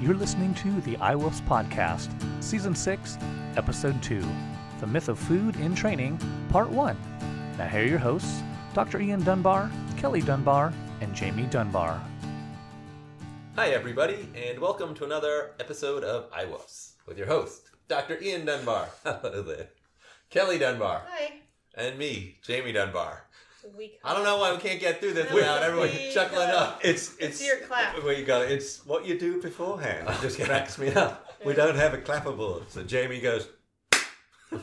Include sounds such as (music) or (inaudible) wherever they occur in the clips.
You're listening to the iWolves Podcast, Season 6, Episode 2 The Myth of Food in Training, Part 1. Now, here are your hosts Dr. Ian Dunbar, Kelly Dunbar, and Jamie Dunbar. Hi, everybody, and welcome to another episode of iWolves with your host, Dr. Ian Dunbar. (laughs) Hello there. Kelly Dunbar. Hi. And me, Jamie Dunbar. We I don't know why we can't get through this No, without everyone we chuckling up. It's It's your clap. Where you go? It's what you do beforehand. It just (laughs) cracks me up. We don't have a clapperboard, so Jamie goes. (laughs)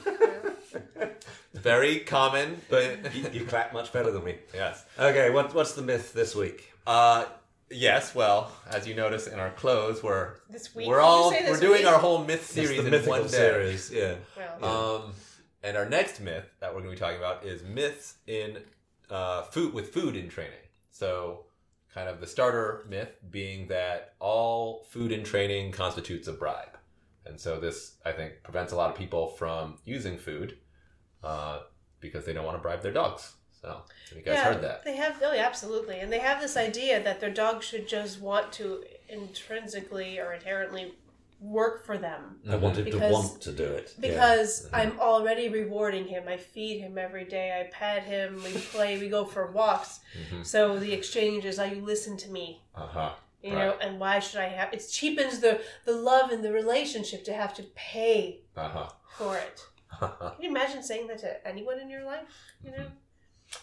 Very common, but (laughs) You, you clap much better than me. yes. Okay, what, what's the myth this week? Uh, yes. Well, as you notice in our clothes, we're This week? we're all this we're doing week? our whole myth series the in one day. series. Yeah. Well, Um, and our next myth that we're going to be talking about is myths in uh, food with food in training. So, kind of the starter myth being that all food in training constitutes a bribe, and so this I think prevents a lot of people from using food uh, because they don't want to bribe their dogs. So, have you guys heard that? They have, oh, yeah, absolutely. And they have this idea that their dog should just want to intrinsically or inherently work for them. I wanted Because- to want to do it. yeah. Because I'm already rewarding him. I feed him every day. I pet him. We (laughs) play. We go for walks. Mhm. So the exchange is, "Are you listen to me?" Uh huh. You know, and why should I have? It cheapens the the love in the relationship to have to pay Uh for it. (laughs) Can you imagine saying that to anyone in your life? You know.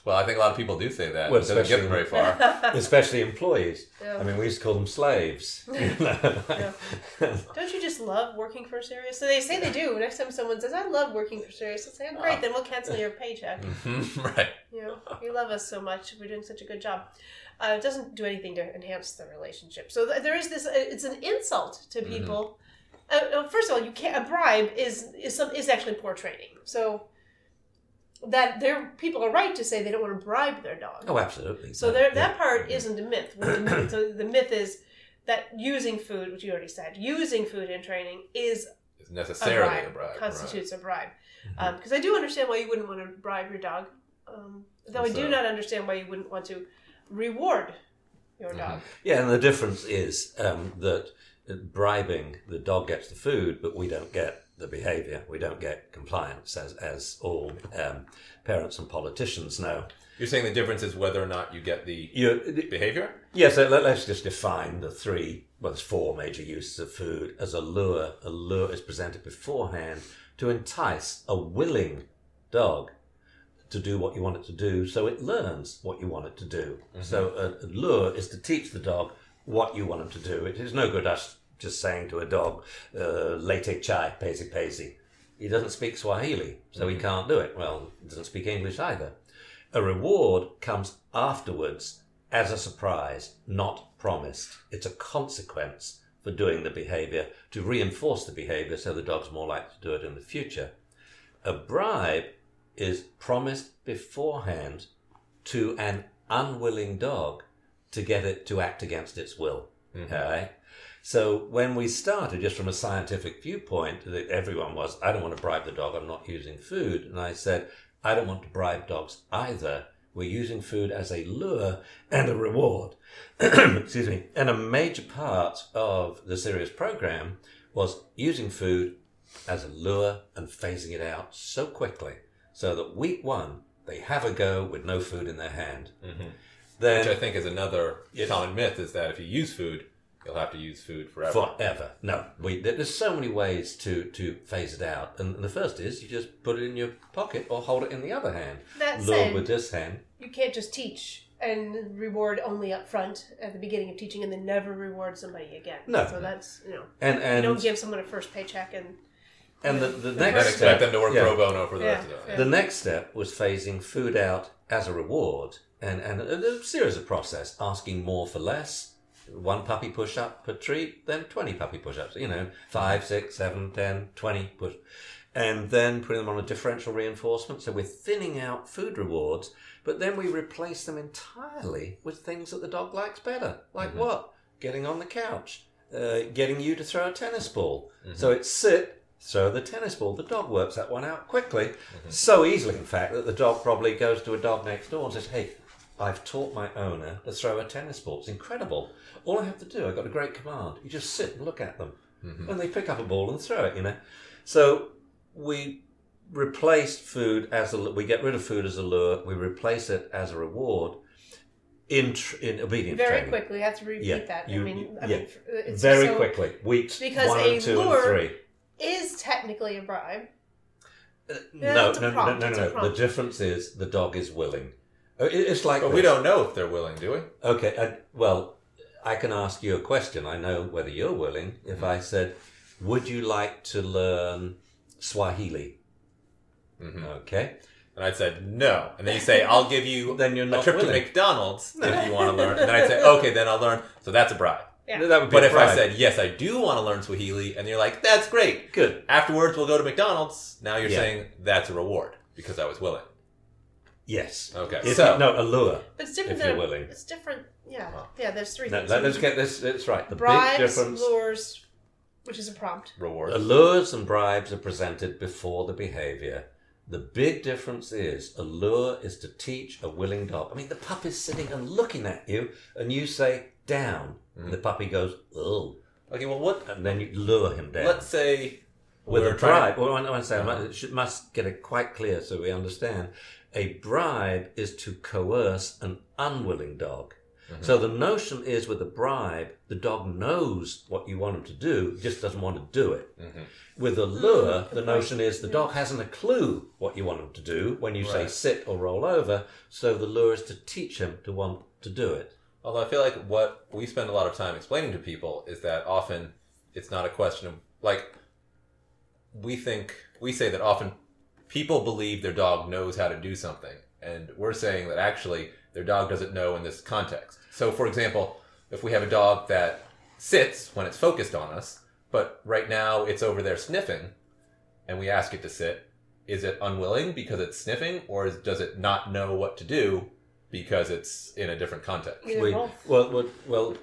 Well, I think a lot of people do say that. Well, it doesn't get them very far. Especially (laughs) employees. Yeah. I mean, we used to call them slaves. (laughs) (laughs) Don't you just love working for Sirius? So they say they do. Next time someone says, "I love working for Sirius," I'll say, "Oh, great, then we'll cancel your paycheck." Mhm, right. You know, you love us so much. We're doing such a good job. Uh, it doesn't do anything to enhance the relationship. So th- there is this. Uh, it's an insult to people. Uh, uh, first of all, you can't. A bribe is is some is actually poor training. So that there people are right to say they don't want to bribe their dog. oh, absolutely. So there, that Yeah. part isn't a myth. The myth- so the myth is that using food, which you already said, using food in training is It's a necessarily bribe, a bribe. constitutes a bribe. Mm-hmm. Because I do understand why you wouldn't want to bribe your dog, um, though I do So- not understand why you wouldn't want to reward your Mm-hmm. dog. Yeah, and the difference is um, that bribing the dog gets the food, but we don't get the behaviour. We don't get compliance, as as all um, parents and politicians know. You're saying the difference is whether or not you get the You, behavior? yes, so let, us just define the three. Well, there's four major uses of food as a lure. A lure is presented beforehand to entice a willing dog to do what you want it to do, so it learns what you want it to do. So a, a lure is to teach the dog what you want him to do. It is no good us just saying to a dog, uh, "Lete chai, pesi pesi." He doesn't speak Swahili, so he can't do it. Well, he doesn't speak English either. A reward comes afterwards as a surprise, not promised. It's a consequence for doing the behavior to reinforce the behavior so the dog's more likely to do it in the future. A bribe is promised beforehand to an unwilling dog to get it to act against its will. Okay? So when we started, just from a scientific viewpoint, that everyone was, I don't want to bribe the dog, I'm not using food. And I said, I don't want to bribe dogs either. We're using food as a lure and a reward. (clears throat) Excuse me. And a major part of the Sirius program was using food as a lure and phasing it out so quickly so that week one, they have a go with no food in their hand. Mm-hmm. Then Which I think is another common myth is that if you use food, you'll have to use food forever. forever. No, we, there's so many ways to, to phase it out. And the first is you just put it in your pocket or hold it in the other hand. That Lure said- with this hand. You can't just teach and reward only up front at the beginning of teaching and then never reward somebody again. No. So that's, you know, And you and don't give someone a first paycheck and and the, the and next expect step, them to work yeah. pro bono for the Yeah, rest of yeah. it. The next step was phasing food out as a reward and, and a, a series of process, asking more for less. One puppy push up per treat, then 20 puppy push ups, you know, five, six, seven, ten, twenty push. And then putting them on a differential reinforcement. So we're thinning out food rewards, but then we replace them entirely with things that the dog likes better. Like mm-hmm. what? Getting on the couch, uh, getting you to throw a tennis ball. Mm-hmm. So it's sit, throw the tennis ball. The dog works that one out quickly. Mm-hmm. So easily, in fact, that the dog probably goes to a dog next door and says, Hey, I've taught my owner to throw a tennis ball. It's incredible. All I have to do, I've got a great command. You just sit and look at them, and they pick up a ball and throw it. You know, so we replaced food as a we get rid of food as a lure. We replace it as a reward in tr- in obedience Very training. quickly, I have to repeat Yeah, that. I mean, you- I yeah. mean, it's Very so- quickly, weeks Because one a two lure- and three. Is technically a bribe. Uh, Yeah, no, no, no, no, no, no. The difference is the dog is willing. Uh, it- It's like But we don't know if they're willing, do we? Okay, uh, well, I can ask you a question. I know whether you're willing. If Mm-hmm. I said, "Would you like to learn Swahili?" Mhm. Okay, And I said no, and then you say I'll give you (laughs) then you're a not trip willing. to McDonald's if you want to (laughs) learn. And then I'd say okay, then I'll learn. So that's a bribe. Yeah. That would be But a if I said yes, I do want to learn Swahili, and you're like that's great. good, Afterwards, we'll go to McDonald's. Now you're Yeah. saying that's a reward because I was willing. Yes, Okay, If so no, a lure. But it's different If you're willing. it's different. Yeah, Wow. yeah. There's three No, things. let, us get this. That's right. The bribes, big difference. lures, which is a prompt. rewards. Allures and bribes are presented before the behavior. The big difference is a lure is to teach a willing dog. I mean, the puppy's sitting and looking at you, and you say down. Mm. And the puppy goes, oh. Okay, well, what? And then you lure him down. Let's say With we're a bribe. Well, I want to say, I must- should, must get it quite clear so we understand. A bribe is to coerce an unwilling dog. Mm-hmm. So the notion is with a bribe, the dog knows what you want him to do, just doesn't want to do it. Mhm. With a lure, Mm, the notion is the dog hasn't a clue what you want him to do when you say sit or roll over, so the lure is to teach him to want to do it. Although I feel like what we spend a lot of time explaining to people is that often it's not a question of like we think we say that often people believe their dog knows how to do something and we're saying that actually their dog doesn't know in this context. So for example, if we have a dog that sits when it's focused on us, but right now it's over there sniffing and we ask it to sit, is it unwilling because it's sniffing or is, does it not know what to do because it's in a different context? Either We- both. well, well, well,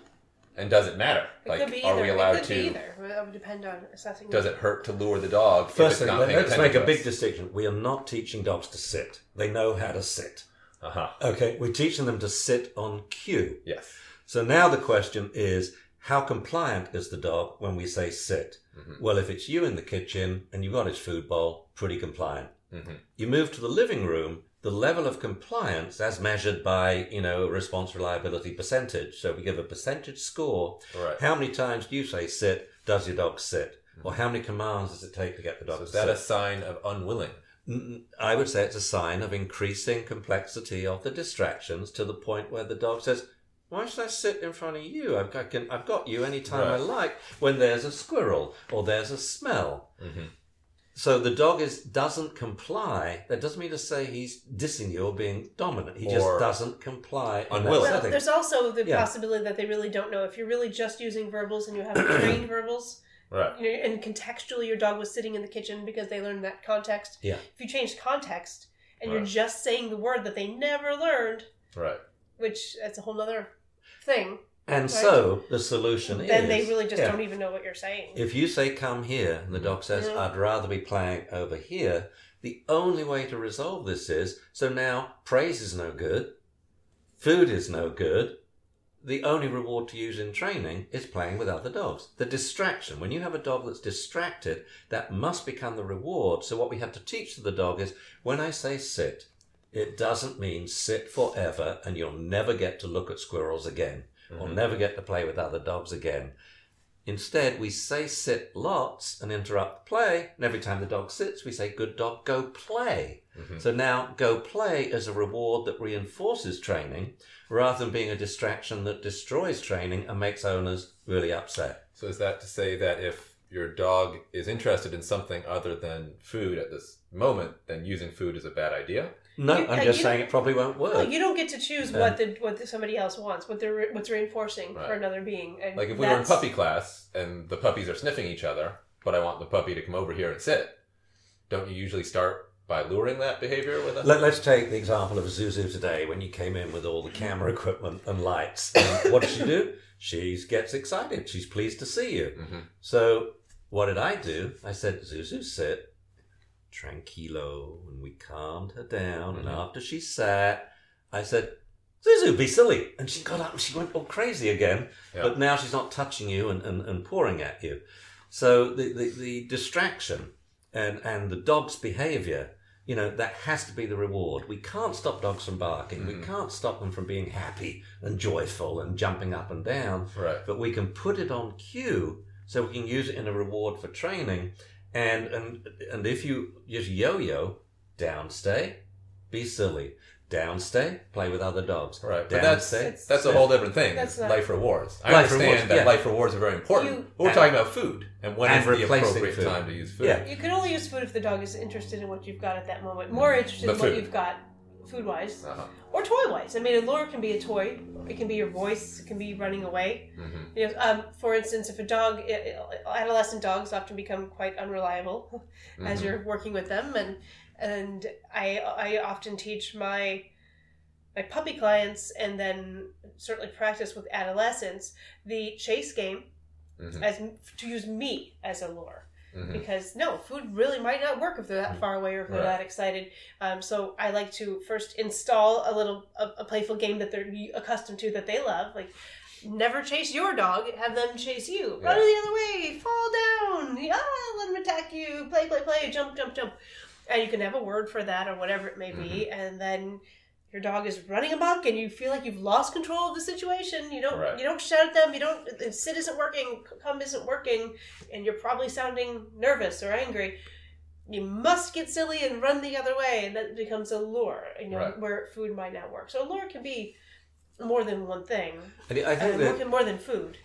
And does it matter? It like, could be are we allowed it could to? be either. It would depend on assessing. Does it hurt to lure the dog? first thing, let- paying let's make a big to distinction. We are not teaching dogs to sit. They know how to sit. Uh-huh. Okay, we're teaching them to sit on cue. Yes. So now the question is, how compliant is the dog when we say sit? Mhm. Well, if it's you in the kitchen and you've got his food bowl, pretty compliant. Mhm. You move to the living room, the level of compliance as measured by, you know, response reliability percentage. So we give a percentage score. Right. How many times do you say sit? Does your dog sit? Or how many commands does it take to get the dog So is that sit? a sign of unwilling? i would say it's a sign of increasing complexity of the distractions to the point where the dog says, "Why should I sit in front of you? I've got, can, I've got you anytime I like." When there's a squirrel or there's a smell, Mm-hmm. So the dog is doesn't comply. That doesn't mean to say he's dissing you or being dominant. He just doesn't comply. in that unwilling. Well, there's also the Yeah. possibility that they really don't know. If you're really just using verbals and you haven't (clears throat) trained verbals, Right. you know, and contextually your dog was sitting in the kitchen because they learned that context. Yeah. If you change context and you're just saying the word that they never learned, Right. which that's a whole nother thing, And Right. so the solution then is Then they really just yeah. don't even know what you're saying. If you say come here and the dog says Yeah. I'd rather be playing over here, the only way to resolve this is so now praise is no good, food is no good. The only reward to use in training is playing with other dogs. The distraction. When you have a dog that's distracted, that must become the reward. So what we have to teach to the dog is when I say sit, it doesn't mean sit forever and you'll never get to look at squirrels again or Mhm. never get to play with other dogs again. Instead, we say sit lots and interrupt play, and every time the dog sits, we say, Good dog, go play. Mhm. So now, go play is a reward that reinforces training rather than being a distraction that destroys training and makes owners really upset. So is that to say that if your dog is interested in something other than food at this moment, then using food is a bad idea? No, You- I'm just saying it probably won't work. Well, you don't get to choose what the what the, somebody else wants, what they're what's reinforcing for another being. And Like if we were in that's- puppy class and the puppies are sniffing each other, but I want the puppy to come over here and sit, don't you usually start by luring that behavior with a Let, us take the example of Zuzu today when you came in with all the camera equipment and lights. And what does she do? She gets excited. She's pleased to see you. Mhm. So what did I do? I said, Zuzu, sit. Tranquilo. And we calmed her down. And Mhm. after she sat, I said, Zuzu, be silly. And she got up and she went all crazy again. Yeah. But now she's not touching you and, and, and pouring at you. So the, the, the distraction and, and the dog's behavior, you know, that has to be the reward. We can't stop dogs from barking. We can't stop them from being happy and joyful and jumping up and down. Right. But we can put it on cue so we can use it in a reward for training. And and and if you just yo-yo, down stay, be silly. Down stay, play with other dogs. Right, but Down that's stay. that's a whole different thing. That's life rewards. I Life understand rewards, that yeah. life rewards are very important. You- but we're talking about food and when and is the appropriate food. time to use food. Yeah. You can only use food if the dog is interested in what you've got at that moment. More interested The in what you've got food wise Uh-huh. or toy wise. I mean, a lure can be a toy. It can be your voice. It can be running away. Mhm. You know, um, for instance, if a dog, adolescent dogs often become quite unreliable (laughs) as Mhm. you're working with them, and and I I often teach my my puppy clients and then certainly practice with adolescents the chase game Mhm. as to use me as a lure Mhm. because no food really might not work if they're that far away or if they're Right. that excited um, so i like to first install a little a, a playful game that they're accustomed to that they love like never chase your dog have them chase you Yeah. run the other way fall down yeah let them attack you play play play jump jump jump and you can have a word for that or whatever it may be Mm-hmm. and then your dog is running amok and you feel like you've lost control of the situation you don't Right. you don't shout at them you don't if sit isn't working come isn't working and you're probably sounding nervous or angry you must get silly and run the other way and that becomes a lure you know Right. where food might not work so a lure can be more than one thing And I think and that more, more than food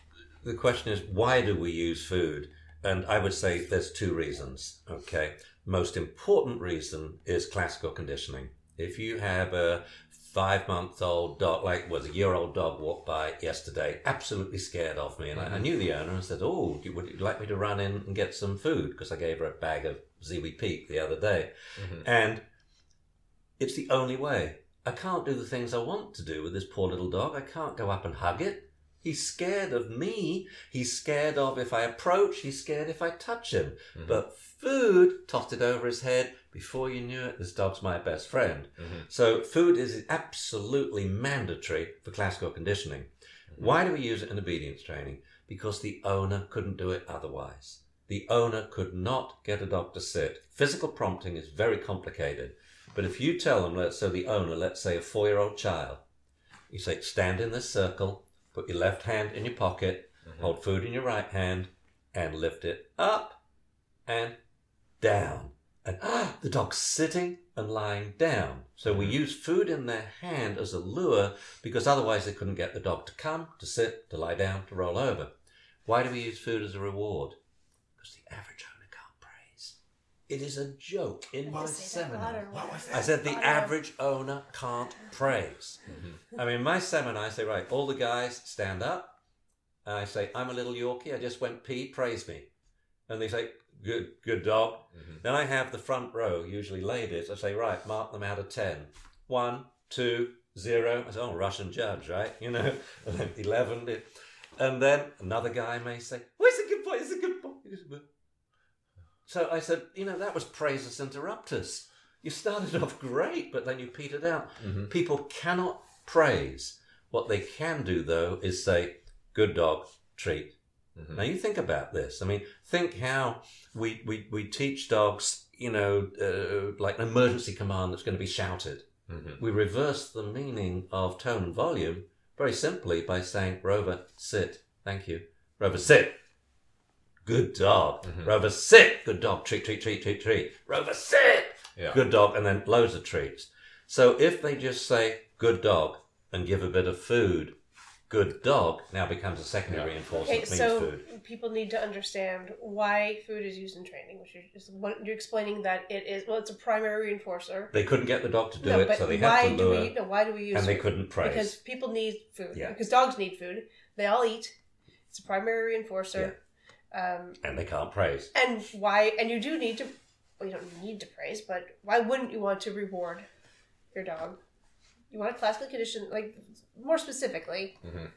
the question is why do we use food? And I would say there's two reasons. Okay, most important reason is classical conditioning. If you have a five month old dog, like was a year old dog, walked by yesterday, absolutely scared of me, and I, I knew the owner and said, "Oh, do you- would you like me to run in and get some food?" Because I gave her a bag of Ziwi Peak the other day, Mhm. and it's the only way. I can't do the things I want to do with this poor little dog. I can't go up and hug it. He's scared of me. He's scared of if I approach. He's scared if I touch him. Mhm. But food tossed it over his head. Before you knew it, this dog's my best friend. Mhm. So food is absolutely mandatory for classical conditioning. Why do we use it in obedience training? Because the owner couldn't do it otherwise. The owner could not get a dog to sit. Physical prompting is very complicated. But if you tell them, let's say the owner, let's say a four year old child, you say, stand in this circle, put your left hand in your pocket, hold food in your right hand, and lift it up and down. And ah, (gasps) the dog's sitting and lying down. So we use food in their hand as a lure because otherwise they couldn't get the dog to come, to sit, to lie down, to roll over. Why do we use food as a reward? Because the average owner can't praise. It is a joke in my seminar. What was that? I said the average owner can't praise. I mean, my seminar, I say, right, all the guys stand up. And I say, I'm a little Yorkie. I just went pee. Praise me. And they say, good, good dog. Mhm. Then I have the front row, usually ladies. I say, right, mark them out of 10. One, two, zero. I say, oh, Russian judge, right? (laughs) You know, and then 11. And then another guy may say, well, it's a good boy, it's a good boy. It's a good boy." So I said, you know, that was praesus interruptus. You started off great, but then you petered out. Mhm. People cannot praise. What they can do, though, is say, good dog, treat. Mhm. Now you think about this. I mean, think how we, we, we teach dogs, you know, uh, like an emergency command that's going to be shouted. Mhm. We reverse the meaning of tone and volume very simply by saying, Rover, sit. Thank you. Rover, sit. Good dog. Mhm. Rover, sit. Good dog. Treat, treat, treat, treat, treat. Rover, sit. Yeah. Good dog. And then loads of treats. So if they just say, good dog, and give a bit of food, good dog now becomes a secondary Yeah. reinforcement Okay, means so food. people need to understand why food is used in training, which you're just what- you're explaining that it is well, it's a primary reinforcer. They couldn't get the dog to do no, it, but so they why had to do lure, we? No, why do we use? and they couldn't praise. because people need food. Yeah. Because dogs need food. They all eat. It's a primary reinforcer. Um, and they can't praise. and why? And you do need to. Well, you don't need to praise, but why wouldn't you want to reward your dog? You want a classical condition, like more specifically. Mhm.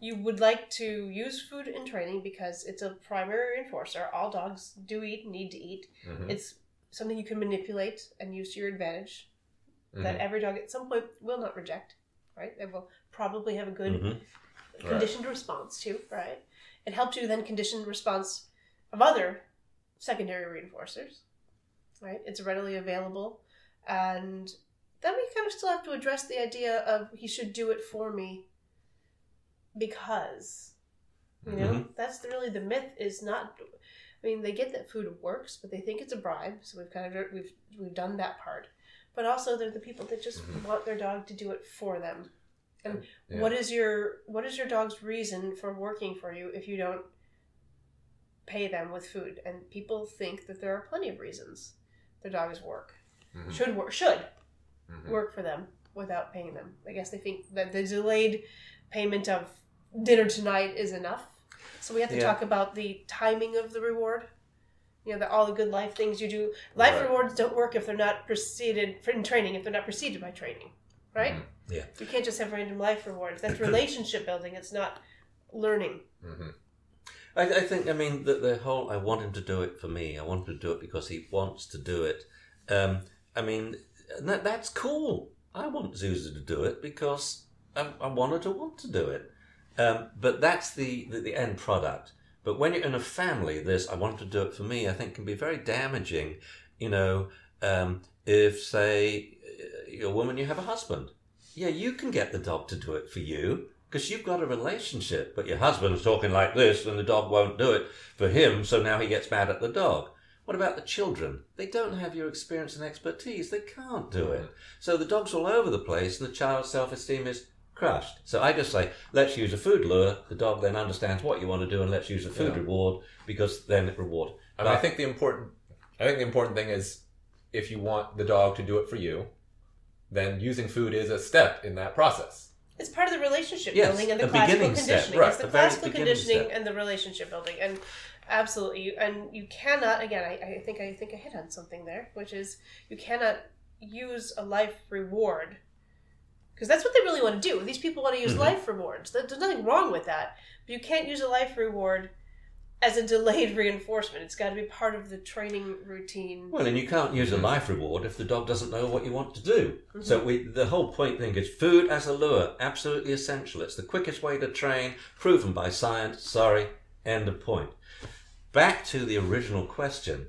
You would like to use food in training because it's a primary reinforcer. All dogs do eat, need to eat. Mhm. It's something you can manipulate and use to your advantage. Mhm. That every dog at some point will not reject. right? They will probably have a good Mhm. conditioned response to, right? It helps you then condition response of other secondary reinforcers, right? It's readily available. And then we kind of still have to address the idea of he should do it for me because, you know, Mhm. that's really the myth is not. I mean, they get that food works, but they think it's a bribe. So we've kind of we've we've done that part. But also, they're the people that just Mhm. want their dog to do it for them. And Yeah. what is your what is your dog's reason for working for you if you don't pay them with food? And people think that there are plenty of reasons their dogs work Mhm. should work should Mhm. work for them without paying them. I guess they think that the delayed payment of dinner tonight is enough. So we have to Yeah. talk about the timing of the reward. You know, that all the good life things you do. Life Right. rewards don't work if they're not preceded in training. If they're not preceded by training, right? Mhm. Yeah. You can't just have random life rewards. That's (clears throat) relationship building. It's not learning. Mhm. I, I think, I mean, the, the whole I want him to do it for me. I want him to do it because he wants to do it. Um, I mean, that, that's cool. I want Zuzu to do it because I, I want her to want to do it. Um, but that's the, the, the end product. But when you're in a family, this I want to do it for me, I think can be very damaging. You know, um, if, say, you're a woman, you have a husband. Yeah, you can get the dog to do it for you because you've got a relationship, but your husband's talking like this and the dog won't do it for him, so now he gets mad at the dog. What about the children? They don't have your experience and expertise. They can't do it. So the dog's all over the place and the child's self esteem is crushed. So I just say, let's use a food lure. The dog then understands what you want to do and let's use a food Yeah. reward because then it reward. I mean, I think the important, I think the important thing is if you want the dog to do it for you, then using food is a step in that process. It's part of the relationship Yes, building and the a classical beginning step, conditioning. right, it's the very classical conditioning step. and the relationship building, and absolutely, you, and you cannot. Again, I, I think I think I hit on something there, which is you cannot use a life reward because that's what they really want to do. These people want to use Mhm. life rewards. There's nothing wrong with that, but you can't use a life reward as a delayed (laughs) reinforcement. It's got to be part of the training routine. Well, and you can't use a Mhm. life reward if the dog doesn't know what you want to do. Mhm. So we, the whole point thing is food as a lure, absolutely essential. It's the quickest way to train, proven by science. Sorry, end of point. Back to the original question.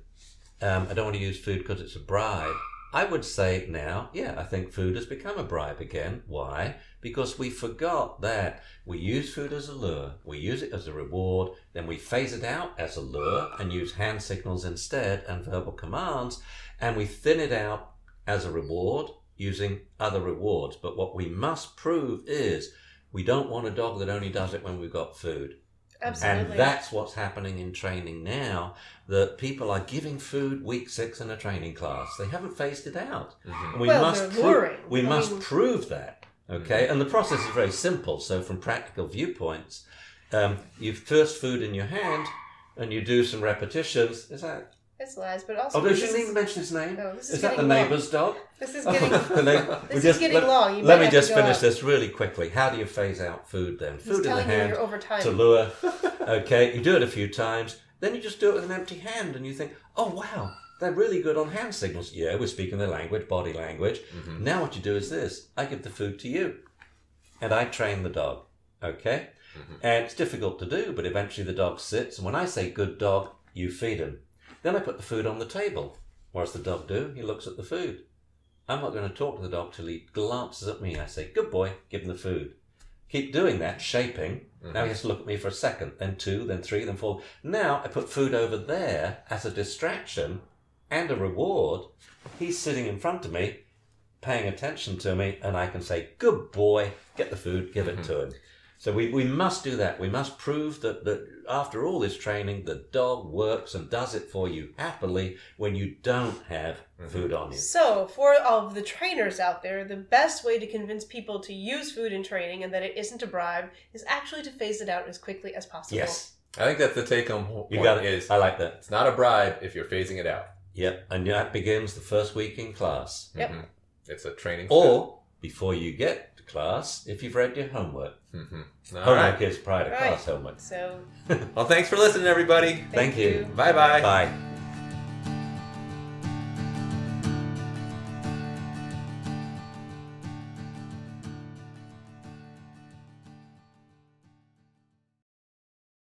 Um, I don't want to use food because it's a bribe. I would say now, yeah, I think food has become a bribe again. Why? Because we forgot that we use food as a lure, we use it as a reward, then we phase it out as a lure and use hand signals instead and verbal commands, and we thin it out as a reward using other rewards. But what we must prove is we don't want a dog that only does it when we've got food. Absolutely. And that's what's happening in training now. That people are giving food week six in a training class. They haven't phased it out. Mhm. And we Well, must they're pro- we I must mean- prove that. Okay, and the process is very simple. So, from practical viewpoints, um, you first food in your hand, and you do some repetitions. Is that? It's Laz, but also Oh, no, this she didn't even mention his name. No, this is is that the getting long. neighbour's dog? This is Oh, (laughs) getting the neigh- This is just- getting let, long. You let me just finish up. this really quickly. How do you phase out food then? He's Food in the hand you're over time. to lure. (laughs) Okay, you do it a few times, then you just do it with an empty hand, and you think, oh wow, they're really good on hand signals. Yeah, we're speaking their language, body language. Mhm. Now what you do is this: I give the food to you, and I train the dog. Okay, Mhm. and it's difficult to do, but eventually the dog sits, and when I say good dog, you feed him. Then I put the food on the table. What does the dog do? He looks at the food. I'm not going to talk to the dog till he glances at me. I say, good boy, give him the food. Keep doing that, shaping. Mm-hmm. Now he has to look at me for a second, then two, then three, then four. Now I put food over there as a distraction and a reward. He's sitting in front of me, paying attention to me, and I can say, good boy, get the food, give it mm-hmm. to him. So we, we must do that. We must prove that, that after all this training, the dog works and does it for you happily when you don't have food on you. So, for all of the trainers out there, the best way to convince people to use food in training and that it isn't a bribe is actually to phase it out as quickly as possible. Yes, I think that's the take home point you got it. is I like that. it's not a bribe if you're phasing it out. Yep, and that begins the first week in class. Yep. Mhm. It's a training Or before you get to class, if you've read your homework. hmm All homework right. is prior to Right. class homework. So, (laughs) Well, thanks for listening, everybody. thank, Thank you. you. Bye bye. Bye.